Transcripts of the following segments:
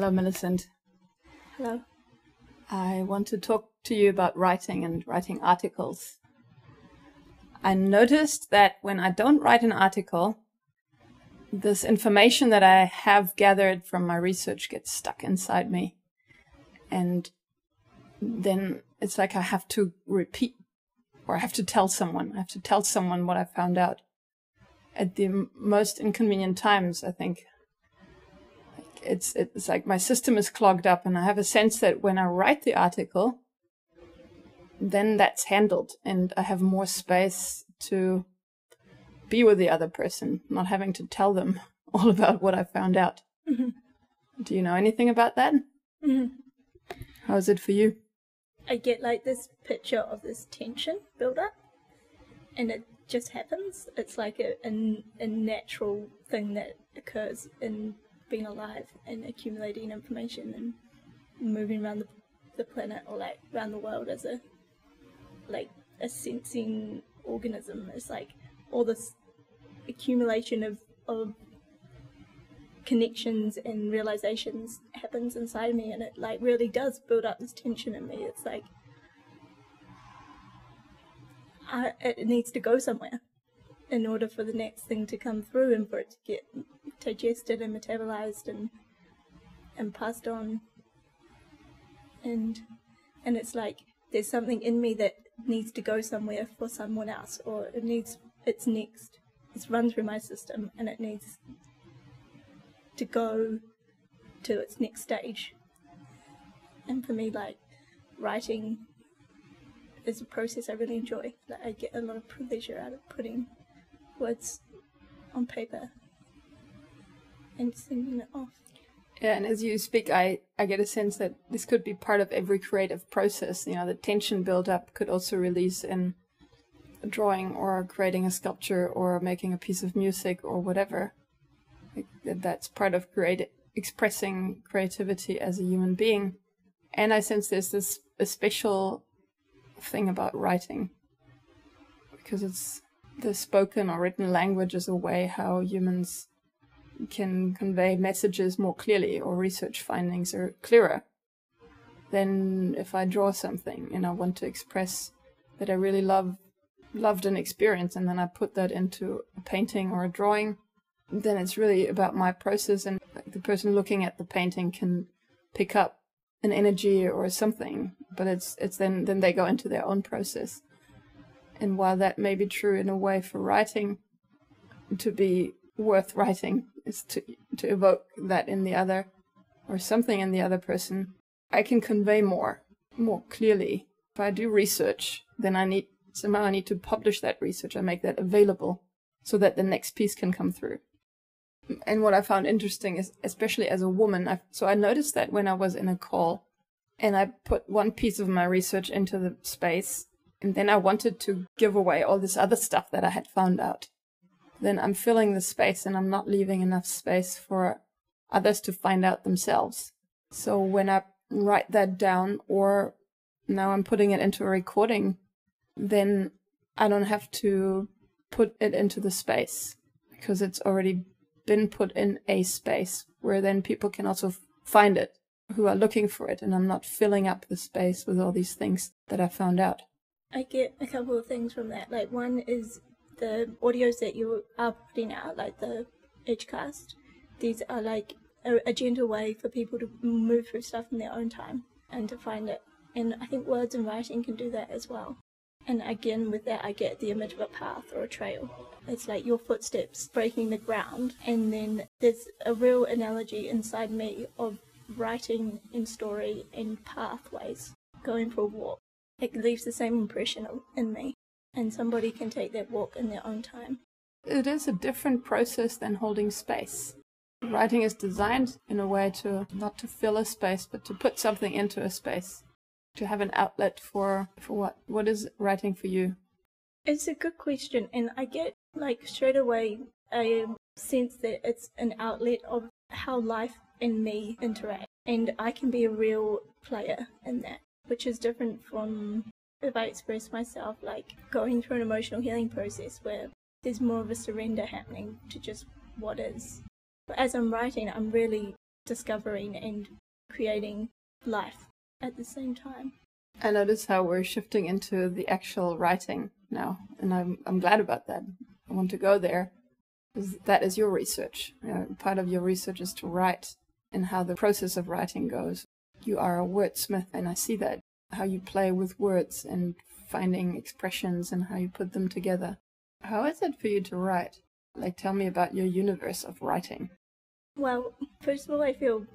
Hello, Millicent. Hello. I want to talk to you about writing and writing articles. I noticed that when I don't write an article, this information that I have gathered from my research gets stuck inside me. And then it's like I have to repeat or I have to tell someone. I have to tell someone what I found out at the most inconvenient times, I think it's it's like my system is clogged up and i have a sense that when i write the article then that's handled and i have more space to be with the other person not having to tell them all about what i found out mm-hmm. do you know anything about that mm-hmm. how is it for you i get like this picture of this tension build up and it just happens it's like a, a, a natural thing that occurs in being alive and accumulating information and moving around the, the planet or like around the world as a like a sensing organism. It's like all this accumulation of of connections and realizations happens inside me and it like really does build up this tension in me. It's like I, it needs to go somewhere in order for the next thing to come through and for it to get digested and metabolized and and passed on. And and it's like there's something in me that needs to go somewhere for someone else or it needs it's next. It's run through my system and it needs to go to its next stage. And for me like writing is a process I really enjoy. Like I get a lot of pleasure out of putting words on paper and sending it off. Yeah, and as you speak, I, I get a sense that this could be part of every creative process. You know, the tension build up could also release in a drawing or creating a sculpture or making a piece of music or whatever. That's part of create expressing creativity as a human being. And I sense there's this a special thing about writing because it's the spoken or written language is a way how humans can convey messages more clearly or research findings are clearer than if I draw something and I want to express that I really love loved an experience and then I put that into a painting or a drawing, then it's really about my process and the person looking at the painting can pick up an energy or something, but it's it's then then they go into their own process. And while that may be true in a way for writing to be worth writing is to to evoke that in the other or something in the other person, I can convey more more clearly. If I do research, then I need somehow I need to publish that research. I make that available so that the next piece can come through. And what I found interesting is, especially as a woman, I, so I noticed that when I was in a call and I put one piece of my research into the space, and then I wanted to give away all this other stuff that I had found out then I'm filling the space and I'm not leaving enough space for others to find out themselves. So when I write that down or now I'm putting it into a recording, then I don't have to put it into the space because it's already been put in a space where then people can also find it who are looking for it and I'm not filling up the space with all these things that I found out. I get a couple of things from that. Like one is the audios that you are putting out, like the Edgecast, these are like a, a gentle way for people to move through stuff in their own time and to find it. And I think words and writing can do that as well. And again, with that, I get the image of a path or a trail. It's like your footsteps breaking the ground, and then there's a real analogy inside me of writing in story and pathways, going for a walk. It leaves the same impression in me and somebody can take that walk in their own time. It is a different process than holding space. Writing is designed in a way to not to fill a space, but to put something into a space, to have an outlet for for what what is writing for you. It's a good question, and I get like straight away a um, sense that it's an outlet of how life and me interact, and I can be a real player in that, which is different from if I express myself like going through an emotional healing process where there's more of a surrender happening to just what is. But as I'm writing, I'm really discovering and creating life at the same time. I notice how we're shifting into the actual writing now, and I'm I'm glad about that. I want to go there. That is your research. You know, part of your research is to write and how the process of writing goes. You are a wordsmith, and I see that how you play with words and finding expressions and how you put them together. How is it for you to write? Like, tell me about your universe of writing. Well, first of all, I feel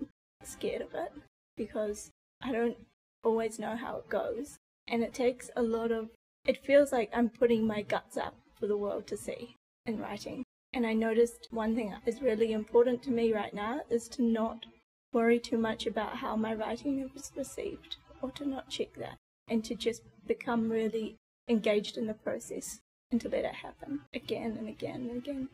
scared of it because I don't always know how it goes. And it takes a lot of, it feels like I'm putting my guts up for the world to see in writing. And I noticed one thing that is really important to me right now is to not worry too much about how my writing is received or to not check that and to just become really engaged in the process and to let it happen again and again and again.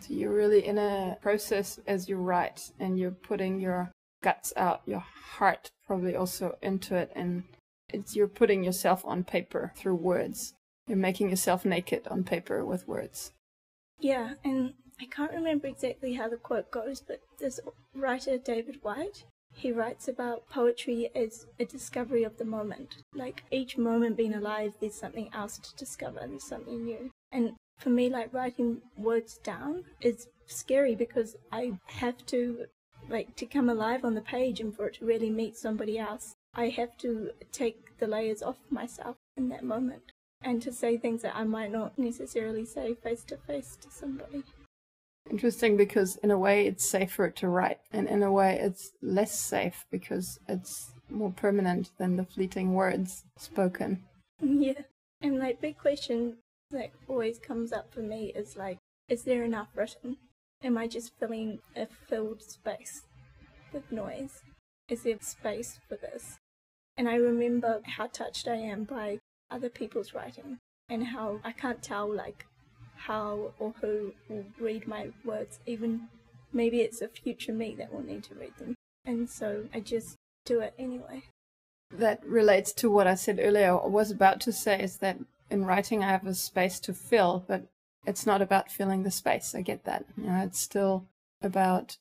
So you're really in a process as you write and you're putting your guts out, your heart probably also into it and it's you're putting yourself on paper through words. You're making yourself naked on paper with words. Yeah, and I can't remember exactly how the quote goes, but this writer David Whyte, he writes about poetry as a discovery of the moment. Like each moment being alive, there's something else to discover, there's something new. And for me, like writing words down is scary because I have to, like, to come alive on the page and for it to really meet somebody else, I have to take the layers off myself in that moment and to say things that I might not necessarily say face to face to somebody. Interesting because in a way it's safer to write and in a way it's less safe because it's more permanent than the fleeting words spoken. Yeah. And like big question that always comes up for me is like, is there enough written? Am I just filling a filled space with noise? Is there space for this? And I remember how touched I am by other people's writing and how I can't tell like how or who will read my words, even maybe it's a future me that will need to read them. And so I just do it anyway. That relates to what I said earlier. I was about to say is that in writing I have a space to fill, but it's not about filling the space. I get that. You know, it's still about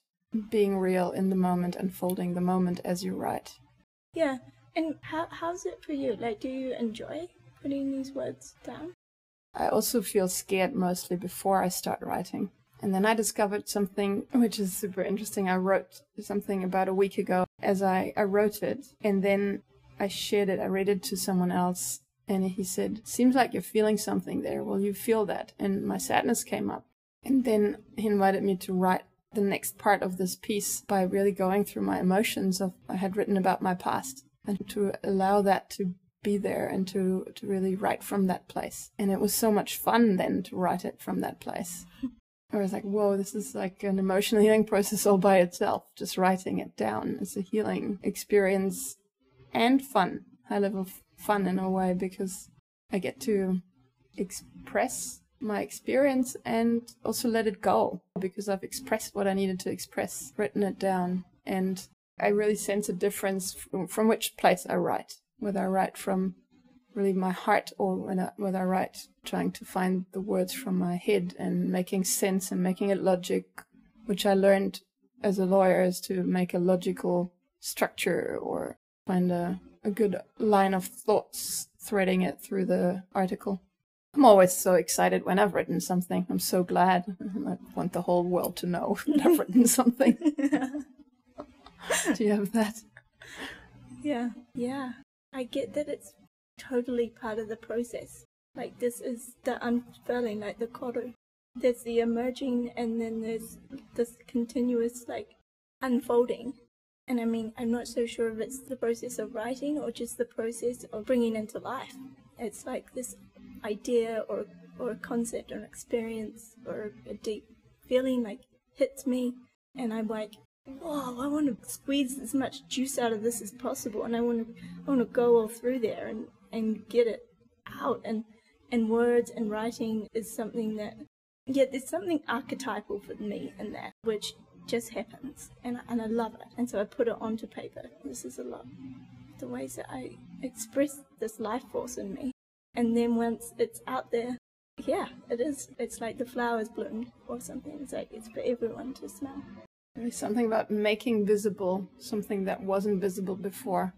being real in the moment and folding the moment as you write. Yeah. And how how's it for you? Like do you enjoy putting these words down? I also feel scared mostly before I start writing. And then I discovered something which is super interesting. I wrote something about a week ago as I, I wrote it, and then I shared it. I read it to someone else, and he said, Seems like you're feeling something there. Will you feel that? And my sadness came up. And then he invited me to write the next part of this piece by really going through my emotions of I had written about my past and to allow that to be there and to to really write from that place. And it was so much fun then to write it from that place. I was like, whoa, this is like an emotional healing process all by itself. Just writing it down is a healing experience and fun, high level fun in a way, because I get to express my experience and also let it go because I've expressed what I needed to express, written it down, and I really sense a difference from, from which place I write, whether I write from really my heart or when whether I write trying to find the words from my head and making sense and making it logic, which I learned as a lawyer is to make a logical structure or find a, a good line of thoughts threading it through the article. I'm always so excited when I've written something. I'm so glad. I want the whole world to know that I've written something. Do you have that? Yeah, yeah. I get that it's totally part of the process. Like this is the unfurling, like the koru. There's the emerging, and then there's this continuous like unfolding. And I mean, I'm not so sure if it's the process of writing or just the process of bringing into life. It's like this idea or or a concept or an experience or a deep feeling like hits me, and I'm like, whoa, I want to squeeze as much juice out of this as possible, and I want to, I want to go all through there and, and get it out. And, and words and writing is something that, yeah, there's something archetypal for me in that, which just happens, and, and I love it. And so I put it onto paper. This is a lot the ways that I express this life force in me. And then once it's out there, yeah, it is. It's like the flowers bloomed or something. It's like it's for everyone to smell. There's something about making visible something that wasn't visible before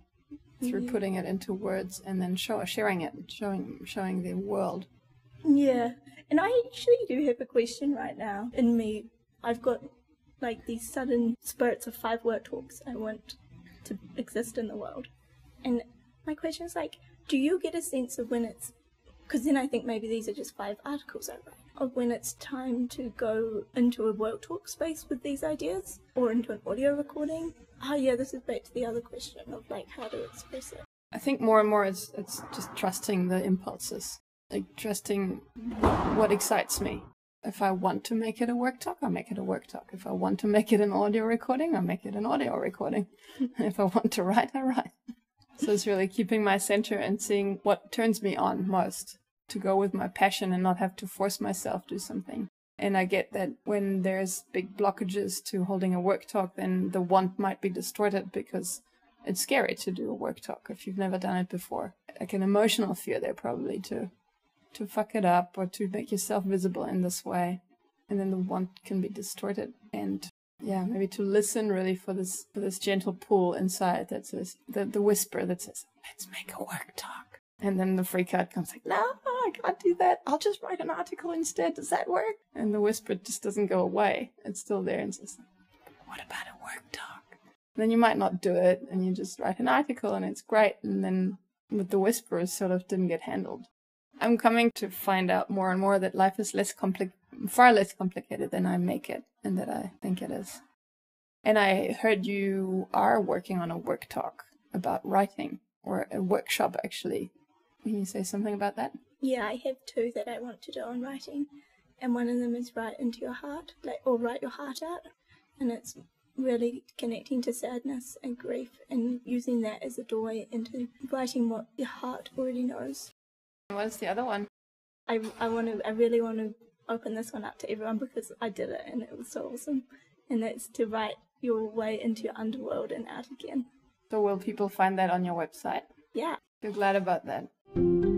through Yeah. putting it into words and then show, sharing it, showing showing the world. Yeah, and I actually do have a question right now in me. I've got like these sudden spurts of five word talks I want to exist in the world. And my question is like, do you get a sense of when it's, because then I think maybe these are just five articles I write, when it's time to go into a world talk space with these ideas or into an audio recording? Oh, yeah, this is back to the other question of like how to express it. I think more and more it's it's just trusting the impulses, like trusting what excites me. If I want to make it a work talk, I'll make it a work talk. If I want to make it an audio recording, I'll make it an audio recording. if I want to write, I write. So it's really keeping my center and seeing what turns me on most to go with my passion and not have to force myself to something. And I get that when there's big blockages to holding a work talk, then the want might be distorted because it's scary to do a work talk if you've never done it before. Like an emotional fear there probably to to fuck it up or to make yourself visible in this way. And then the want can be distorted. And yeah, maybe to listen really for this for this gentle pull inside that says the, the whisper that says, Let's make a work talk. And then the freak out comes like, No, I can't do that. I'll just write an article instead. Does that work? And the whisper just doesn't go away. It's still there and says, What about a work talk? then you might not do it and you just write an article and it's great and then with the whispers sort of didn't get handled i'm coming to find out more and more that life is less compli- far less complicated than i make it and that i think it is and i heard you are working on a work talk about writing or a workshop actually can you say something about that Yeah, I have two that I want to do on writing, and one of them is write into your heart, like or write your heart out, and it's really connecting to sadness and grief and using that as a doorway into writing what your heart already knows. What is the other one I I want to I really want to open this one up to everyone because I did it and it was so awesome, and that's to write your way into your underworld and out again. so will people find that on your website Yeah. feel glad about that thank you